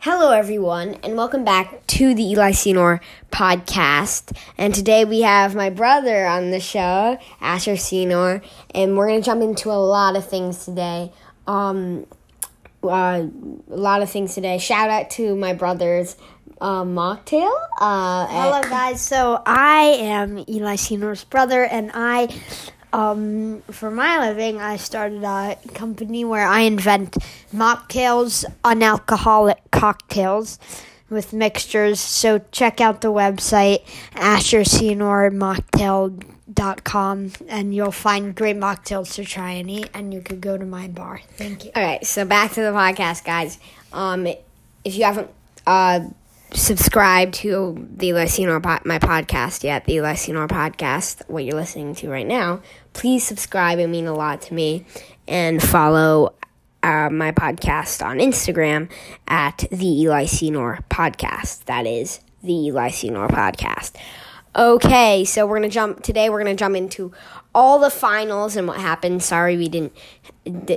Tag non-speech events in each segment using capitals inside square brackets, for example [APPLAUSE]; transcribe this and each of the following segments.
Hello, everyone, and welcome back to the Eli Senor podcast. And today we have my brother on the show, Asher Senor, and we're going to jump into a lot of things today. Um, uh, a lot of things today. Shout out to my brother's uh, mocktail. Uh, Hello, guys. So I am Eli Senor's brother, and I, um, for my living, I started a company where I invent mocktails, unalcoholic cocktails with mixtures. So check out the website ashersenormocktail.com and you'll find great mocktails to try and eat. And you could go to my bar. Thank you. All right, so back to the podcast, guys. Um, if you haven't uh, subscribed to the po- my podcast yet, the Eli Senor podcast, what you're listening to right now, please subscribe. It mean a lot to me, and follow uh, my podcast on Instagram at the Eli Senor podcast. That is the Eli Senor podcast. Okay, so we're gonna jump today. We're gonna jump into all the finals and what happened. Sorry, we didn't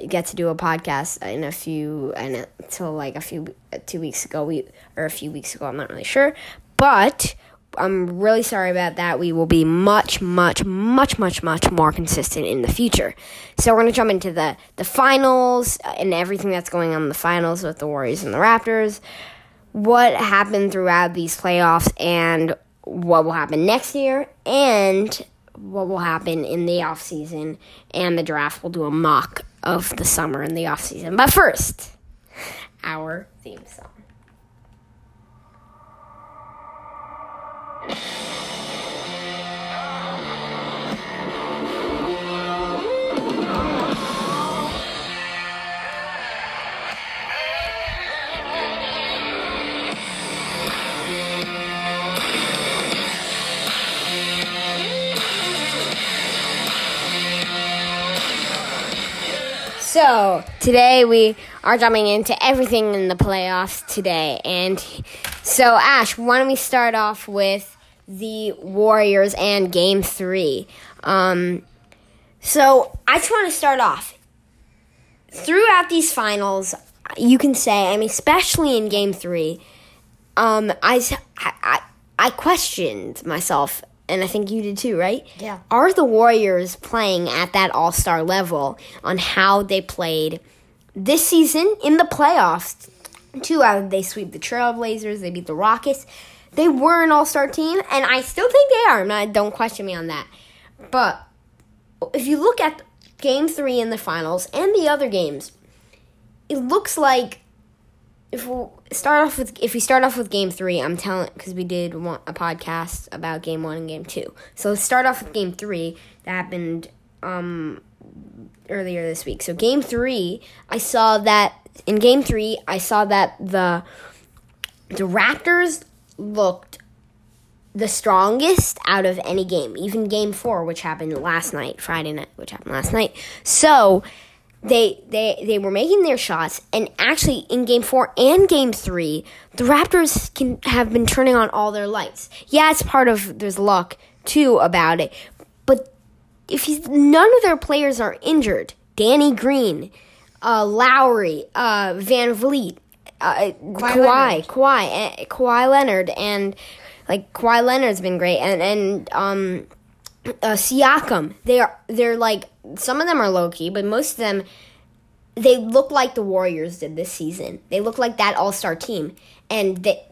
get to do a podcast in a few and until like a few two weeks ago. We or a few weeks ago. I'm not really sure, but I'm really sorry about that. We will be much, much, much, much, much more consistent in the future. So we're gonna jump into the the finals and everything that's going on in the finals with the Warriors and the Raptors. What happened throughout these playoffs and what will happen next year and what will happen in the off season and the draft. We'll do a mock of the summer and the off season. But first, our theme song. So, today we are jumping into everything in the playoffs today. And so, Ash, why don't we start off with the Warriors and game three? Um, so, I just want to start off. Throughout these finals, you can say, I mean, especially in game three, um, I, I, I questioned myself and I think you did too, right? Yeah. Are the Warriors playing at that All Star level on how they played this season in the playoffs? Two out they sweep the Trailblazers, they beat the Rockets. They were an All Star team, and I still think they are. Not, don't question me on that. But if you look at Game Three in the finals and the other games, it looks like if start off with if we start off with game three, I'm telling because we did want a podcast about game one and game two. So let's start off with game three that happened um earlier this week. So game three, I saw that in game three, I saw that the the Raptors looked the strongest out of any game, even game four, which happened last night, Friday night, which happened last night. So they they they were making their shots and actually in game 4 and game 3 the raptors can have been turning on all their lights yeah it's part of there's luck too about it but if he's, none of their players are injured danny green uh, lowry uh, VanVleet uh, Kawhi, Leonard. Kawhi, uh, Kawhi Leonard, and like Kawhi Leonard's been great, and and um, uh, Siakam. They are they're like some of them are low key, but most of them they look like the Warriors did this season. They look like that All Star team, and they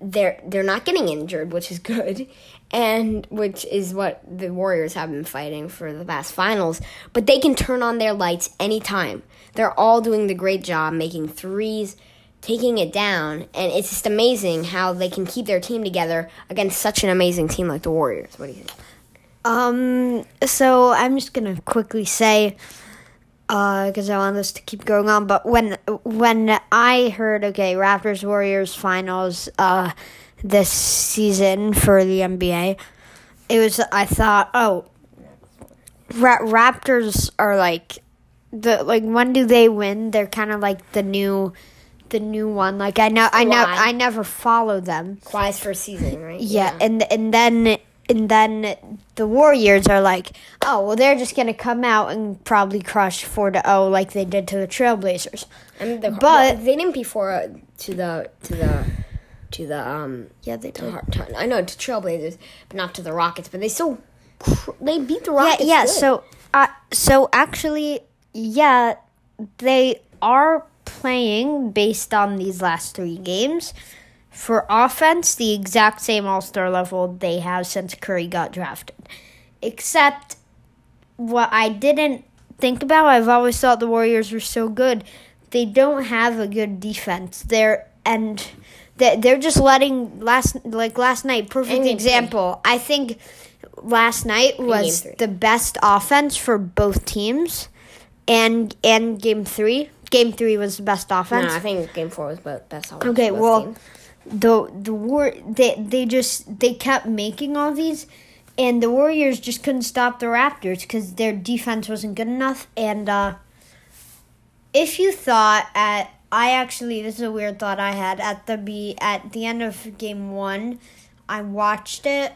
they're they're not getting injured, which is [LAUGHS] good, and which is what the Warriors have been fighting for the past finals. But they can turn on their lights anytime. They're all doing the great job making threes. Taking it down, and it's just amazing how they can keep their team together against such an amazing team like the Warriors. What do you think? Um, so I'm just gonna quickly say, because I want this to keep going on. But when when I heard, okay, Raptors Warriors finals, uh, this season for the NBA, it was I thought, oh, Ra- Raptors are like the like when do they win? They're kind of like the new. The new one, like I know, I know, I never follow them. Kawhi's first season, right? Yeah, and and then and then the Warriors are like, oh well, they're just gonna come out and probably crush four to zero like they did to the Trailblazers. And the, But- well, they didn't before uh, to the to the to the um Yeah, they to, to- I know to Trailblazers, but not to the Rockets. But they still they beat the Yeah, Rockets. yeah. good. So, uh, so actually, yeah, they are playing based on these last three games. For offense, the exact same All Star level they have since Curry got drafted, except what I didn't think about. I've always thought the Warriors were so good. They don't have a good defense. They're and they- they're just letting last like last night. Perfect example. I think last night was the best offense for both teams, and and game three. Game three was the best offense. no. I think Game Four was both best. offense Okay, for both well, teams. The the war they they just they kept making all these, and the Warriors just couldn't stop the Raptors because their defense wasn't good enough. And uh, if you thought at I actually this is a weird thought I had at the be at the end of game one, I watched it,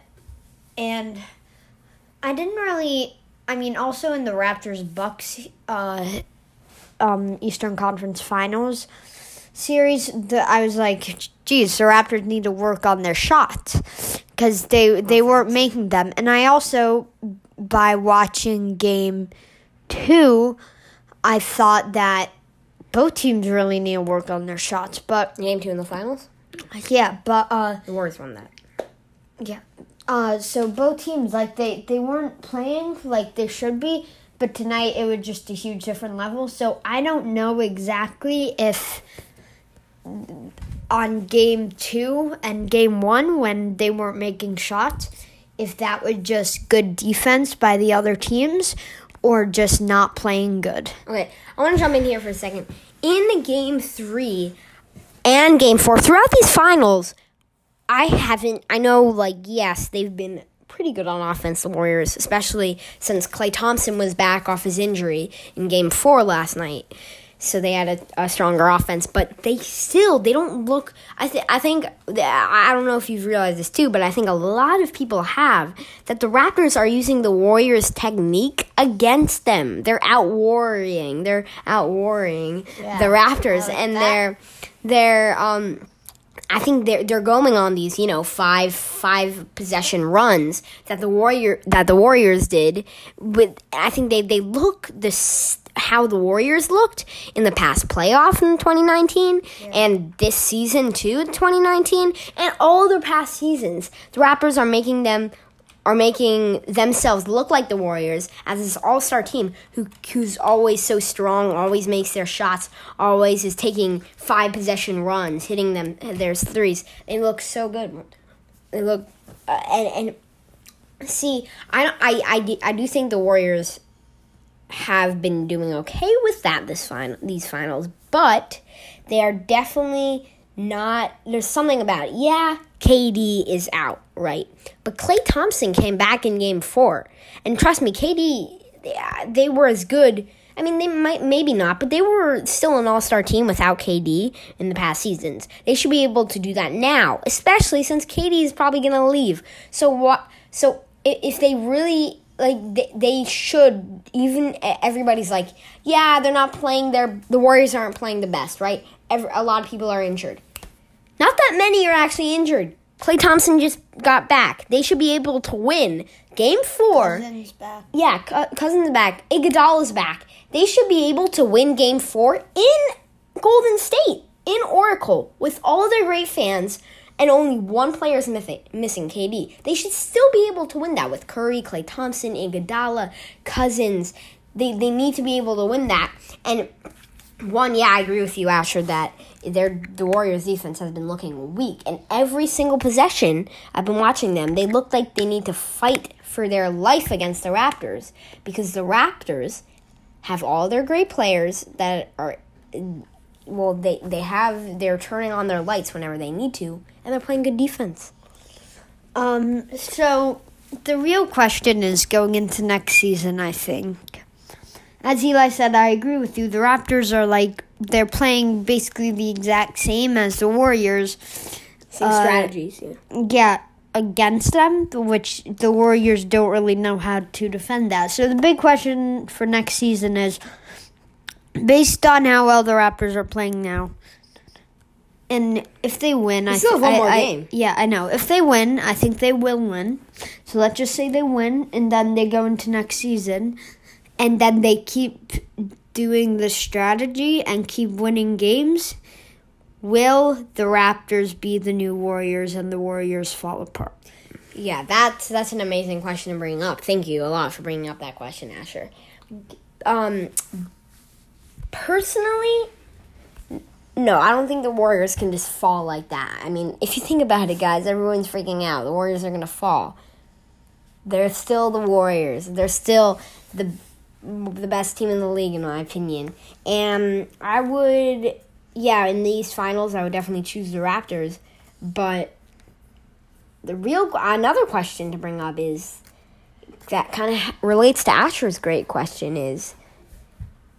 and I didn't really. I mean, also in the Raptors Bucks uh, um, Eastern Conference Finals series, the, I was like, geez, the Raptors need to work on their shots because they they weren't making them. And I also, by watching game two, I thought that both teams really need to work on their shots. But Game two in the finals, yeah, but uh, the Warriors won that. yeah. Uh, so both teams like they they weren't playing like they should be, but tonight it was just a huge different level. So I don't know exactly if on game two and game one when they weren't making shots, if that was just good defense by the other teams or just not playing good. Okay, I want to jump in here for a second. In game three and game four, throughout these finals, I haven't. I know, like, yes, they've been pretty good on offense, the Warriors, especially since Klay Thompson was back off his injury in game four last night. So they had a, a stronger offense, but they still they don't look. I think I think I don't know if you've realized this too, but I think a lot of people have that the Raptors are using the Warriors' technique against them. They're out warring. They're out warring Yeah, the Raptors, like and that. they're they're um. I think they're they're going on these you know five five possession runs that the warrior that the Warriors did. With I think they they look this how the Warriors looked in the past playoff in 2019 and this season too 2019 and all their past seasons. The Raptors are making them are making themselves look like the Warriors as this all-star team who who's always so strong, always makes their shots, always is taking five possession runs, hitting them their threes. They look so good. They look uh, and and see, I don't- I I I do think the Warriors have been doing okay with that this final these finals, but they are definitely not there's something about it. Yeah, KD is out, right? But Klay Thompson came back in game 4. And trust me, KD they were as good I mean, they might, maybe not, but they were still an all star team without KD in the past seasons. They should be able to do that now, especially since KD is probably going to leave. So, what, so if they really, like, they, they should, even everybody's like, yeah, they're not playing their, the Warriors aren't playing the best, right? Every, a lot of people are injured. Not that many are actually injured. Klay Thompson just got back. They should be able to win game four. back. Yeah, Cou- Cousins back. Iguodala's back. They should be able to win Game Four in Golden State, in Oracle, with all of their great fans, and only one player is missing, KD. They should still be able to win that with Curry, Klay Thompson, Iguodala, Cousins. They they need to be able to win that. And one, yeah, I agree with you, Asher, that their the Warriors defense has been looking weak. And every single possession I've been watching them, they look like they need to fight for their life against the Raptors because the Raptors have all their great players that are well, they they have they're turning on their lights whenever they need to, and they're playing good defense. Um, so the real question is going into next season, I think. As Eli said, I agree with you. The Raptors are like they're playing basically the exact same as the Warriors. Same Uh, strategies, yeah. Yeah, against them, which the Warriors don't really know how to defend that. So the big question for next season is based on how well the Raptors are playing now. And if they win, I still have one I- more I- game. Yeah, I know. If they win, I think they will win. So let's just say they win, and then they go into next season, and then they keep doing the strategy and keep winning games. Will the Raptors be the new Warriors and the Warriors fall apart? Yeah, that's that's an amazing question to bring up. Thank you a lot for bringing up that question, Asher. Um, personally, no, I don't think the Warriors can just fall like that. I mean, if you think about it, guys, everyone's freaking out. The Warriors are gonna fall. They're still the Warriors. They're still the the best team in the league, in my opinion. And I would, yeah, in these finals, I would definitely choose the Raptors. But the real another question to bring up is that kind of relates to Asher's great question is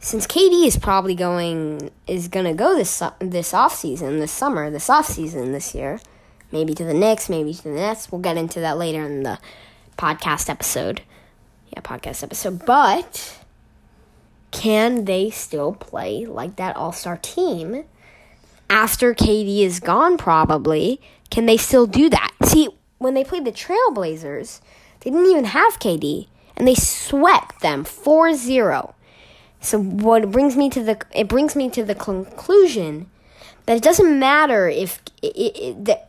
since KD is probably going is to go this this off season this summer this off season this year. Maybe to the Knicks maybe to the Nets. We'll get into that later in the podcast episode. Yeah podcast episode. But can they still play like that all-star team after KD is gone, probably, can they still do that? See, when they played the Trailblazers, they didn't even have KD, and they swept them 4-0. So what brings me to the it brings me to the conclusion that it doesn't matter if it, it,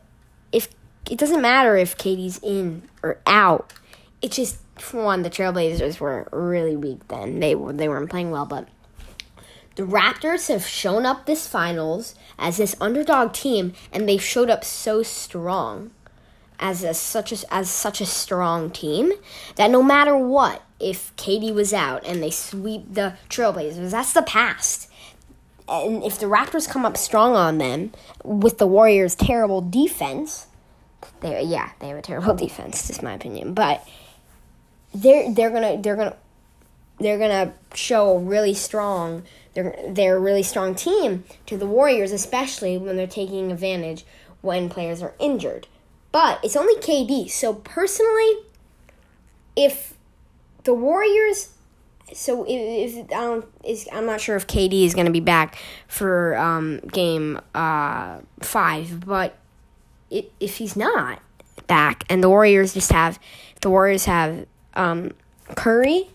if it doesn't matter if KD's in or out. It's just one, the Trailblazers were really weak then. They were they weren't playing well, but the Raptors have shown up this finals as this underdog team, and they've showed up so strong as a, such a, as such a strong team that no matter what, if KD was out and they sweep the Trailblazers, that's the past. And if the Raptors come up strong on them with the Warriors' terrible defense, they yeah they have a terrible [LAUGHS] defense, just my opinion, but they're they're gonna they're gonna they're gonna show a really strong they're they're a really strong team to the Warriors, especially when they're taking advantage when players are injured. But it's only KD. So personally, if the Warriors so if, if I don't, is I'm not sure if KD is going to be back for um, game uh, five, but it, if he's not back, and the Warriors just have the Warriors have um, Curry,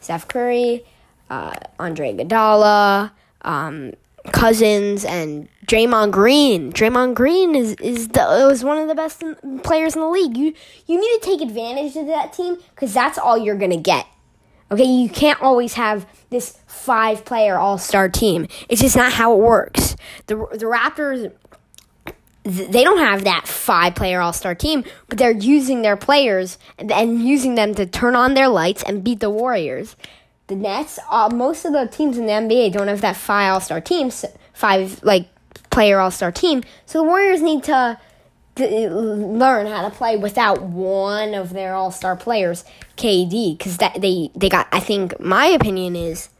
Steph Curry, uh, Andre Iguodala, um, Cousins, and Draymond Green. Draymond Green is is the was one of the best players in the league. You you need to take advantage of that team because that's all you're gonna get. Okay, you can't always have this five player all star team. It's just not how it works. The the Raptors they don't have that five player all star team, but they're using their players and, and using them to turn on their lights and beat the Warriors. The Nets, uh, most of the teams in the NBA don't have that five all star teams, five like player all star team. So the Warriors need to, learn how to play without one of their all star players, KD, because that they they got. I think my opinion is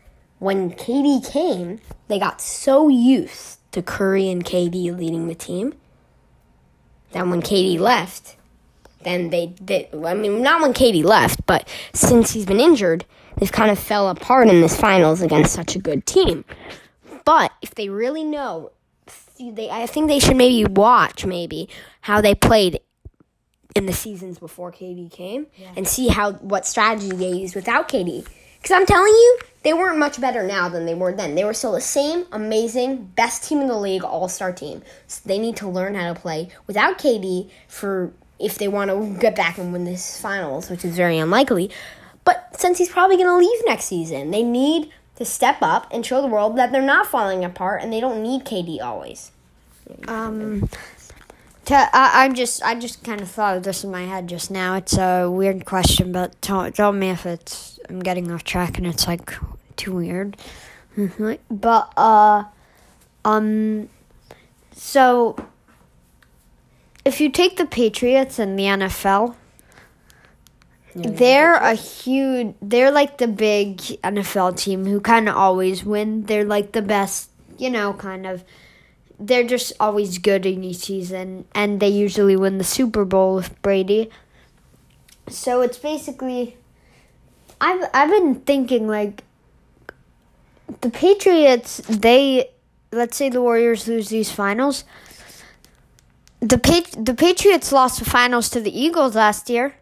when KD came, they got so used to Curry and KD leading the team then when KD left, then they did. I mean, not when KD left, but since he's been injured, they've kind of fell apart in this finals against such a good team. But if they really know, see, they I think they should maybe watch maybe how they played in the seasons before KD came and see how what strategy they used without KD. Because I'm telling you, they weren't much better now than they were then. They were still the same amazing, best team in the league, all star team. So they need to learn how to play without KD for if they want to get back and win this finals, which is very unlikely. But since he's probably going to leave next season, they need to step up and show the world that they're not falling apart and they don't need KD always. Um, to, I, I'm just, I just kind of thought of this in my head just now. It's a weird question, but tell, tell me if it's I'm getting off track and it's like too weird. but uh, um, so if you take the Patriots and the NFL, they're a huge. They're like the big NFL team who kind of always win. They're like the best, you know, kind of they're just always good in each season, and they usually win the Super Bowl with Brady. So it's basically, I've I've been thinking like, the Patriots. They let's say the Warriors lose these finals. The the Patriots lost the finals to the Eagles last year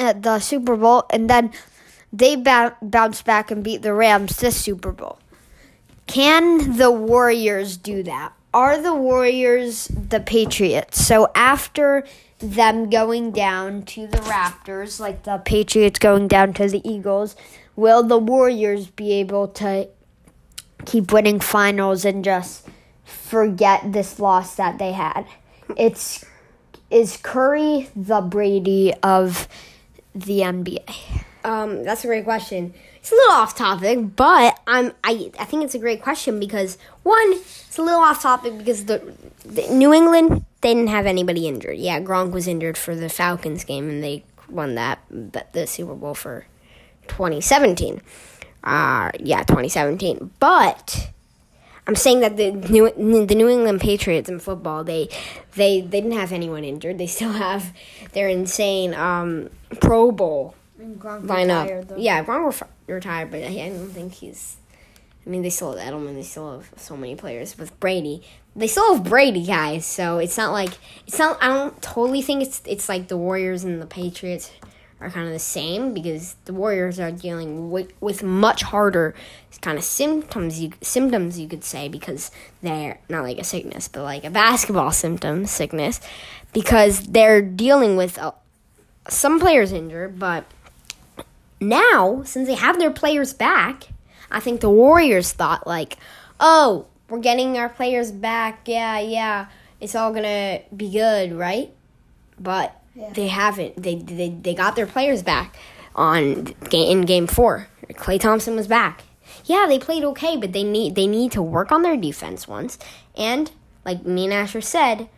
at the Super Bowl, and then they ba- bounced back and beat the Rams this Super Bowl. Can the Warriors do that? Are the Warriors the Patriots? So after them going down to the Raptors, like the Patriots going down to the Eagles, will the Warriors be able to keep winning finals and just forget this loss that they had? It's is Curry the Brady of the NBA? Um, that's a great question. It's a little off topic, but I'm I I think it's a great question because one, it's a little off topic because the, the New England they didn't have anybody injured. Yeah, Gronk was injured for the Falcons game and they won that but the Super Bowl for 2017. Uh yeah, 2017. But I'm saying that the New the New England Patriots in football they they they didn't have anyone injured. They still have their insane um, Pro Bowl lineup. Retired, yeah, Gronk retired, but I don't think he's. I mean, they still have Edelman. They still have so many players with Brady. They still have Brady, guys. So it's not like it's not. I don't totally think it's it's like the Warriors and the Patriots are kind of the same because the Warriors are dealing with, with much harder kind of symptoms you symptoms you could say because they're not like a sickness but like a basketball symptom sickness because they're dealing with uh, some players injured but now, since they have their players back, I think the Warriors thought like, "Oh, we're getting our players back. Yeah, yeah. It's all going to be good, right?" But yeah. they haven't. They, they they got their players back on in game 4. Klay Thompson was back. Yeah, they played okay, but they need they need to work on their defense once. And like me and Asher said,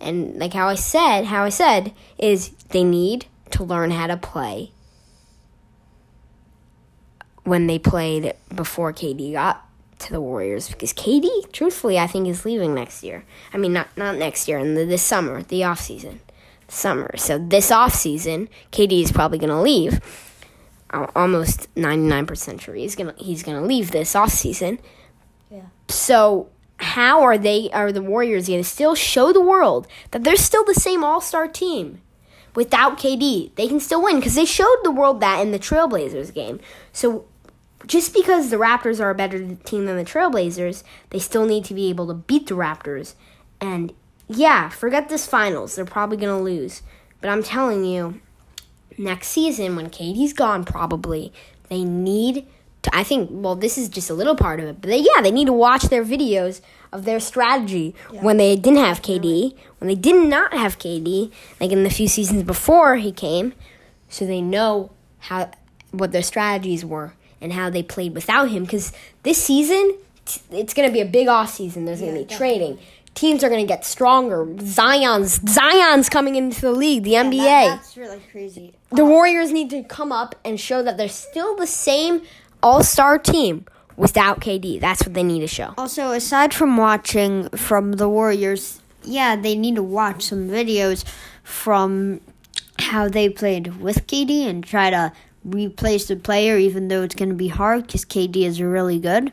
and like how I said, how I said is they need to learn how to play when they played before KD got to the Warriors because KD, truthfully, I think is leaving next year. I mean, not not next year, in the, this summer, the off season, summer. So this off season, KD is probably going to leave. almost ninety nine percent sure he's gonna he's gonna leave this off season. Yeah. So how are they are the Warriors going to still show the world that they're still the same All Star team? Without KD, they can still win because they showed the world that in the Trailblazers game. So just because the Raptors are a better team than the Trailblazers, they still need to be able to beat the Raptors. And yeah, forget this finals. They're probably going to lose. But I'm telling you, next season, when KD's gone, probably, they need to. I think, well, this is just a little part of it. But they, yeah, they need to watch their videos of their strategy yeah. when they didn't have KD, when they did not have KD, like in the few seasons before he came, so they know how what their strategies were and how they played without him. Because this season, it's going to be a big off season. There's going to be definitely. trading. Teams are going to get stronger. Zion's Zion's coming into the league, the yeah, NBA. That, that's really crazy. The Warriors need to come up and show that they're still the same All Star team without KD. That's what they need to show. Also, aside from watching from the Warriors, yeah, they need to watch some videos from how they played with KD and try to replace the player, even though it's going to be hard because KD is really good.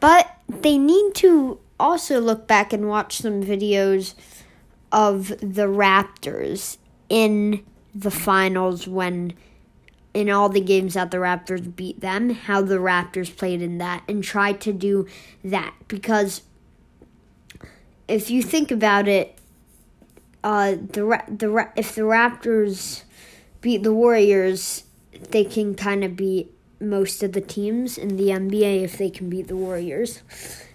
But they need to also look back and watch some videos of the Raptors in the finals when in all the games that the Raptors beat them, how the Raptors played in that and try to do that because if you think about it, uh, the the if the Raptors beat the Warriors, they can kind of beat most of the teams in the NBA if they can beat the Warriors.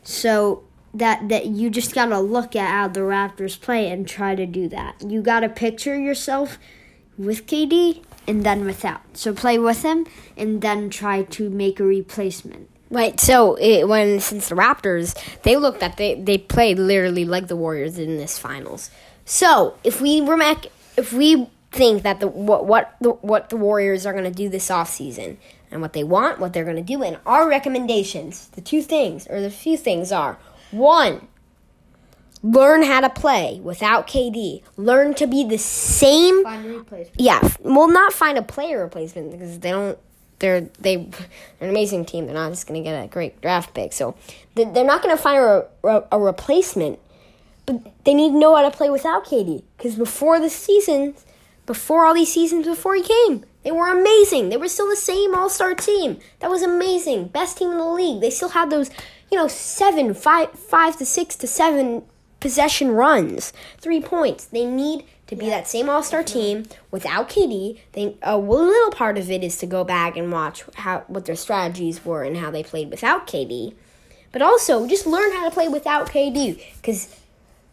So that that you just got to look at how the Raptors play and try to do that. You got to picture yourself with KD and then without. So play with him and then try to make a replacement. Right. So it, when since the Raptors, they looked at they they played literally like the Warriors in this finals. So if we were if we think that the what what the, what the Warriors are going to do this offseason and what they want, what they're going to do, and our recommendations, the two things or the few things are One, learn how to play without KD. Learn to be the same. Find replacement. Yeah, well, not find a player replacement because they don't. They're they they're an amazing team. They're not just gonna get a great draft pick. So they- they're not gonna find a, a, a replacement. But they need to know how to play without KD because before the seasons, before all these seasons before he came, they were amazing. They were still the same All Star team. That was amazing, best team in the league. They still had those, you know, seven, five, five to six to seven possession runs, three points. They need to be that same All Star team without KD. They a little part of it is to go back and watch how what their strategies were and how they played without KD, but also just learn how to play without KD because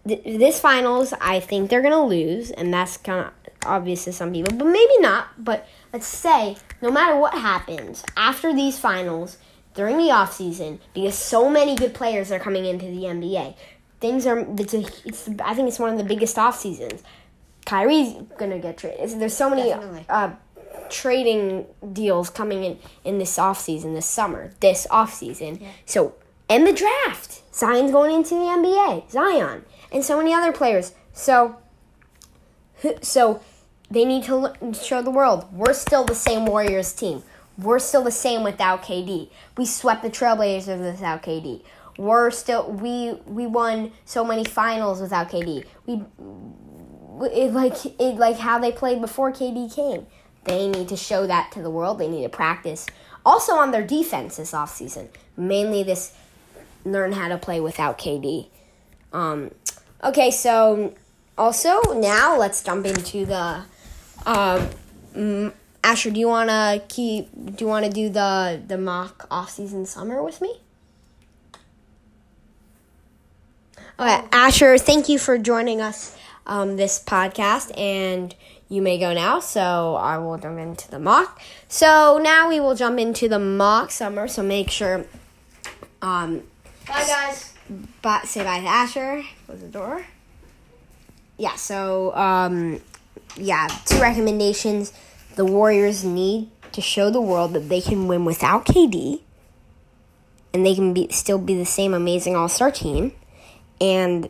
th- this finals I think they're gonna lose, and that's kind of obvious to some people, but maybe not. But let's say no matter what happens after these finals during the off season, because so many good players are coming into the NBA things are it's a it's I think it's one of the biggest off seasons. Kyrie's gonna get traded. There's so many uh, trading deals coming in in this off season, this summer, this off season. So and the draft, Zion's going into the NBA, Zion, and so many other players. So so they need to show the world we're still the same Warriors team. We're still the same without KD. We swept the Trailblazers without KD. We're still we we won so many finals without KD. We it like it like how they played before KD came. They need to show that to the world. They need to practice also on their defense this offseason. Mainly this learn how to play without KD. Um, okay, so also now let's jump into the. Uh, mm, Asher, do you wanna keep? Do you wanna do the the mock off season summer with me? Okay, Asher, thank you for joining us um, this podcast, and you may go now. So I will jump into the mock. So now we will jump into the mock summer. So make sure, um, Bye, guys. but say bye to Asher. Close the door. Yeah. So um, yeah, two recommendations. The Warriors need to show the world that they can win without KD, and they can be still be the same amazing All Star team, and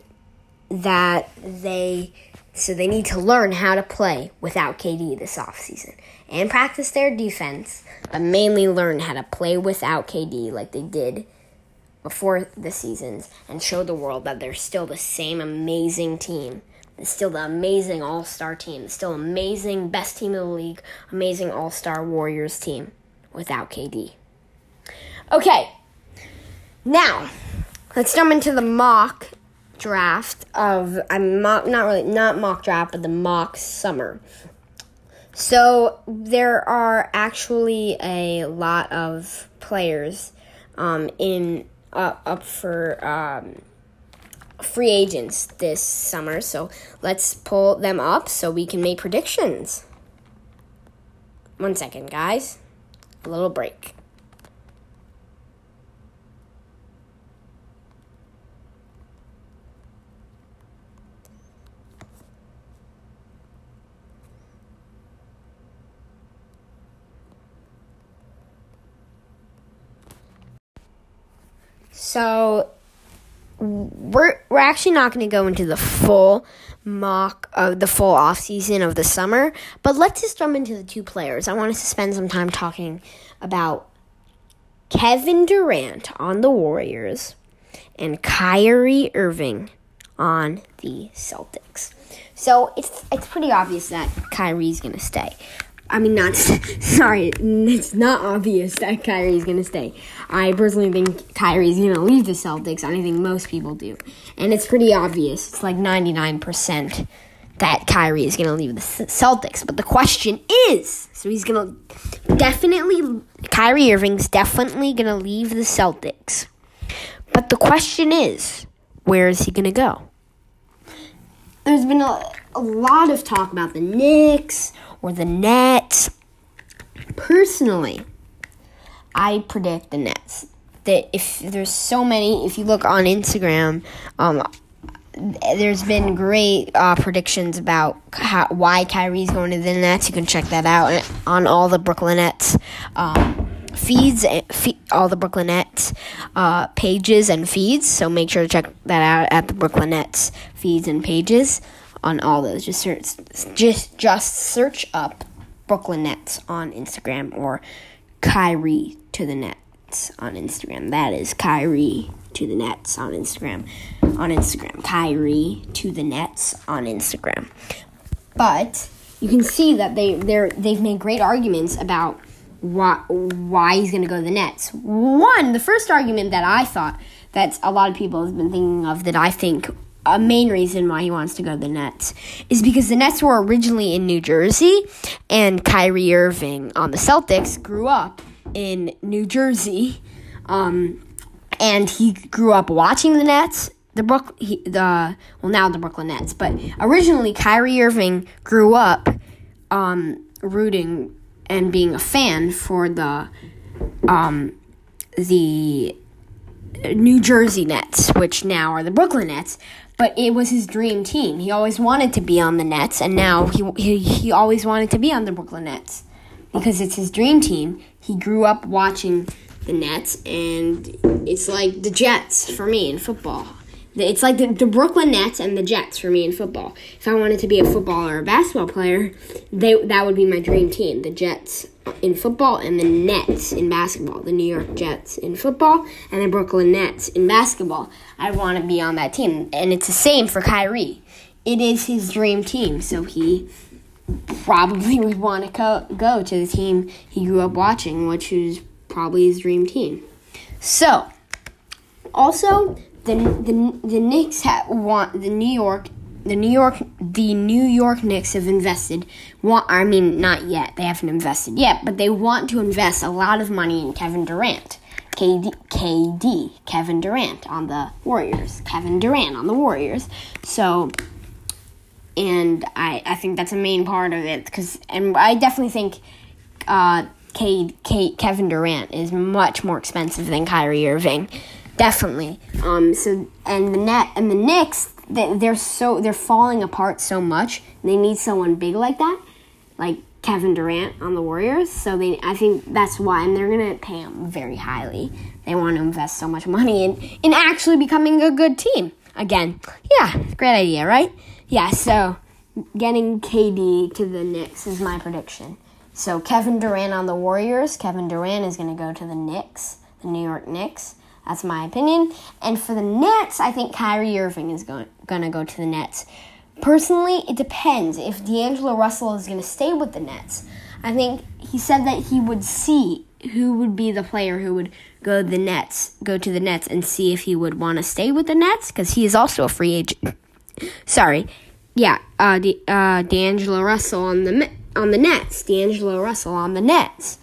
that they so they need to learn how to play without KD this offseason and practice their defense, but mainly learn how to play without KD like they did before the seasons and show the world that they're still the same amazing team. Still the amazing all star team. Still amazing, best team in the league, amazing all star Warriors team without KD. Okay, now let's jump into the mock draft of I'm mock not really not mock draft, but the mock summer. So there are actually a lot of players um, in uh, up for um, free agents this summer. So let's pull them up so we can make predictions. One second, guys. A little break. So we're we're actually not going to go into the full mock of the full off season of the summer, but let's just jump into the two players. I want us to spend some time talking about Kevin Durant on the Warriors and Kyrie Irving on the Celtics. So it's it's pretty obvious that Kyrie's going to stay. I mean, not [LAUGHS] sorry. It's not obvious that Kyrie's gonna stay. I personally think Kyrie's gonna leave the Celtics. I think most people do, and it's pretty obvious. It's like ninety nine percent that Kyrie is gonna leave the Celtics. But the question is, so he's gonna definitely Kyrie Irving's definitely gonna leave the Celtics. But the question is, where is he gonna go? There's been a, a lot of talk about the Knicks or the Nets. Personally, I predict the Nets. That if there's so many, if you look on Instagram, um, there's been great uh, predictions about how, why Kyrie's going to the Nets. You can check that out on all the Brooklyn Nets um, feeds, fe- all the Brooklyn Nets uh, pages and feeds. So make sure to check that out at the Brooklyn Nets feeds and pages on all those. Just search, just just search up Brooklyn Nets on Instagram or Kyrie to the Nets on Instagram. That is Kyrie to the Nets on Instagram. On Instagram, Kyrie to the Nets on Instagram. But you can see that they they they've made great arguments about why why he's going to go to the Nets. One, the first argument that I thought that a lot of people have been thinking of that I think a main reason why he wants to go to the Nets is because the Nets were originally in New Jersey and Kyrie Irving on the Celtics grew up in New Jersey. Um, and he grew up watching the Nets, the Brook, he, the well now the Brooklyn Nets, but originally Kyrie Irving grew up um, rooting and being a fan for the um, the New Jersey Nets, which now are the Brooklyn Nets. But it was his dream team. He always wanted to be on the Nets, and now he, he, he always wanted to be on the Brooklyn Nets because it's his dream team. He grew up watching the Nets, and it's like the Jets for me in football. It's like the, the Brooklyn Nets and the Jets for me in football. If I wanted to be a football or a basketball player, they that would be my dream team. The Jets in football and the Nets in basketball. The New York Jets in football and the Brooklyn Nets in basketball. I want to be on that team. And it's the same for Kyrie. It is his dream team, so he probably would want to co- go to the team he grew up watching, which is probably his dream team. So, also the the the Knicks have want the New York the New York the New York Knicks have invested want I mean not yet they haven't invested yet but they want to invest a lot of money in Kevin Durant. KD, KD Kevin Durant on the Warriors Kevin Durant on the Warriors. So and I I think that's a main part of it because and I definitely think uh K, K, Kevin Durant is much more expensive than Kyrie Irving definitely. Um, so and the net and the Knicks, they, they're so they're falling apart so much. They need someone big like that, like Kevin Durant on the Warriors. So they, I think that's why, and they're gonna pay him very highly. They want to invest so much money in in actually becoming a good team again. Yeah, great idea, right? Yeah. So getting KD to the Knicks is my prediction. So Kevin Durant on the Warriors. Kevin Durant is to go to the Knicks, the New York Knicks. That's my opinion. And for the Nets, I think Kyrie Irving is going to go to the Nets. Personally, it depends if D'Angelo Russell is going to stay with the Nets. I think he said that he would see who would be the player who would go the Nets, go to the Nets, and see if he would want to stay with the Nets because he is also a free agent. [COUGHS] Sorry, yeah, uh, uh, D'Angelo Russell on the on the Nets. D'Angelo Russell on the Nets.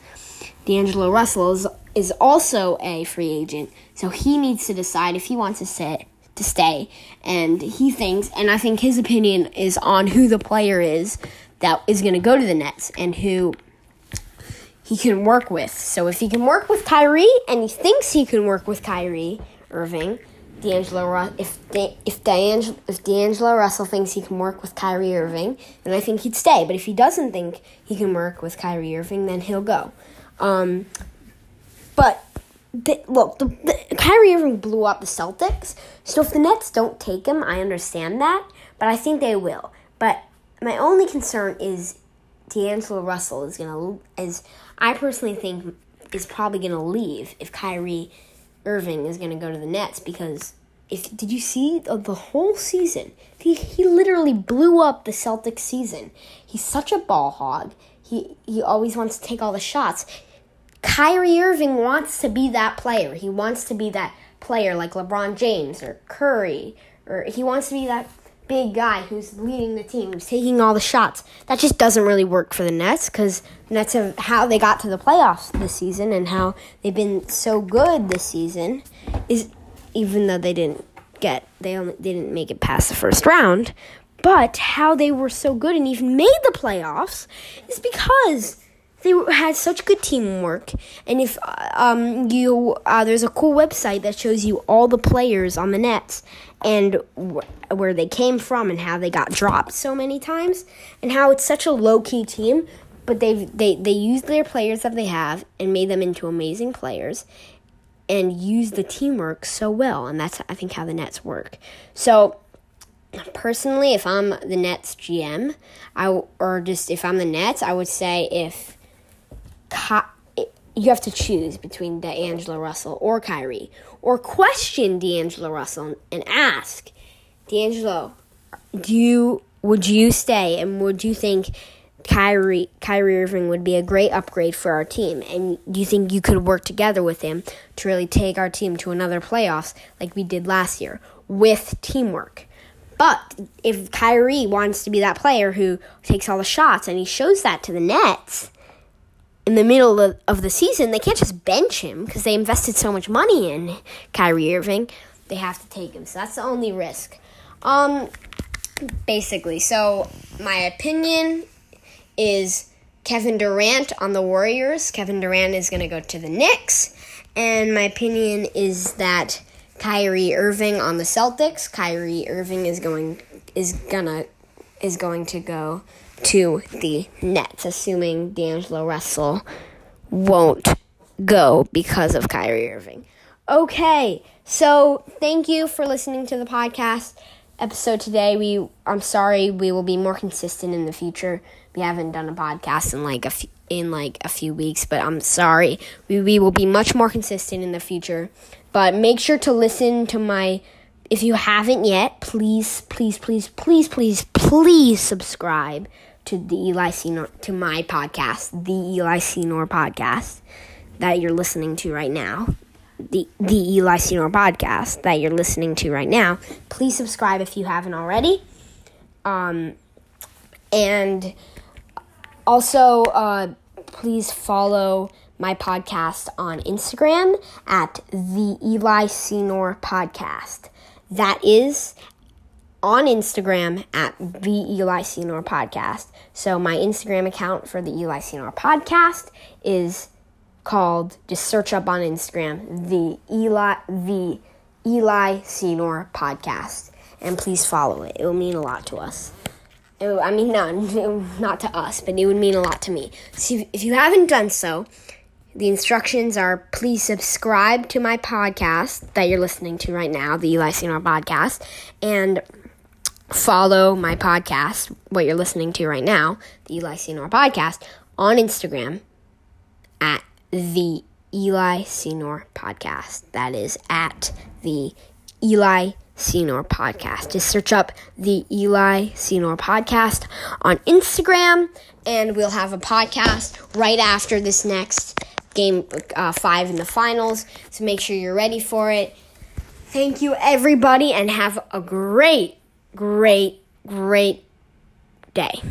D'Angelo Russell is is also a free agent, so he needs to decide if he wants to sit to stay. And he thinks, and I think his opinion is on who the player is that is going to go to the Nets and who he can work with. So if he can work with Kyrie and he thinks he can work with Kyrie Irving, D'Angelo if if D'Angelo if D'Angelo Russell thinks he can work with Kyrie Irving, then I think he'd stay. But if he doesn't think he can work with Kyrie Irving, then he'll go. Um, but the, look, the, the, Kyrie Irving blew up the Celtics. So if the Nets don't take him, I understand that, but I think they will. But my only concern is D'Angelo Russell is gonna is I personally think is probably gonna leave if Kyrie Irving is gonna go to the Nets because if did you see the, the whole season? He he literally blew up the Celtics season. He's such a ball hog. He he always wants to take all the shots. Kyrie Irving wants to be that player. He wants to be that player like LeBron James or Curry, or he wants to be that big guy who's leading the team, who's taking all the shots. That just doesn't really work for the Nets because Nets have how they got to the playoffs this season and how they've been so good this season is even though they didn't get they only they didn't make it past the first round, but how they were so good and even made the playoffs is because they had such good teamwork and if um, you uh, there's a cool website that shows you all the players on the nets and wh- where they came from and how they got dropped so many times and how it's such a low-key team but they they they used their players that they have and made them into amazing players and used the teamwork so well and that's I think how the Nets work. So personally, if I'm the Nets GM, I or just if I'm the Nets, I would say if you have to choose between D'Angelo Russell or Kyrie, or question D'Angelo Russell and ask D'Angelo, do you would you stay and would you think Kyrie Kyrie Irving would be a great upgrade for our team and do you think you could work together with him to really take our team to another playoffs like we did last year with teamwork? But if Kyrie wants to be that player who takes all the shots and he shows that to the Nets in the middle of, of the season, they can't just bench him because they invested so much money in Kyrie Irving. They have to take him. So that's the only risk. Um, basically, so my opinion is Kevin Durant on the Warriors. Kevin Durant is going to go to the Knicks. And my opinion is that Kyrie Irving on the Celtics. Kyrie Irving is going is gonna is going to go to the Nets, assuming D'Angelo Russell won't go because of Kyrie Irving. Okay, so thank you for listening to the podcast episode today. We I'm sorry we will be more consistent in the future. We haven't done a podcast in like a few, in like a few weeks, but I'm sorry. We we will be much more consistent in the future. But make sure to listen to my if you haven't yet, please please please please please please subscribe to the Eli Senor to my podcast, the Eli Senor podcast that you're listening to right now the the Eli Senor podcast that you're listening to right now. Please subscribe if you haven't already. Um, and also, uh, please follow my podcast on Instagram at the Eli Senor podcast. That is on Instagram at the Eli Senor podcast. So my Instagram account for the Eli Senor podcast is called just search up on Instagram the Eli the Eli Senor podcast and please follow it. It will mean a lot to us. It, I mean, not [LAUGHS] not to us, but it would mean a lot to me. So if you haven't done so, the instructions are please subscribe to my podcast that you're listening to right now, the Eli Senor podcast, and follow my podcast, what you're listening to right now, the Eli Senor podcast, on Instagram at the Eli Senor podcast. That is at the Eli Senor podcast. Just search up the Eli Senor podcast on Instagram, and we'll have a podcast right after this next game uh, five in the finals. So make sure you're ready for it. Thank you, everybody, and have a great, great, great day.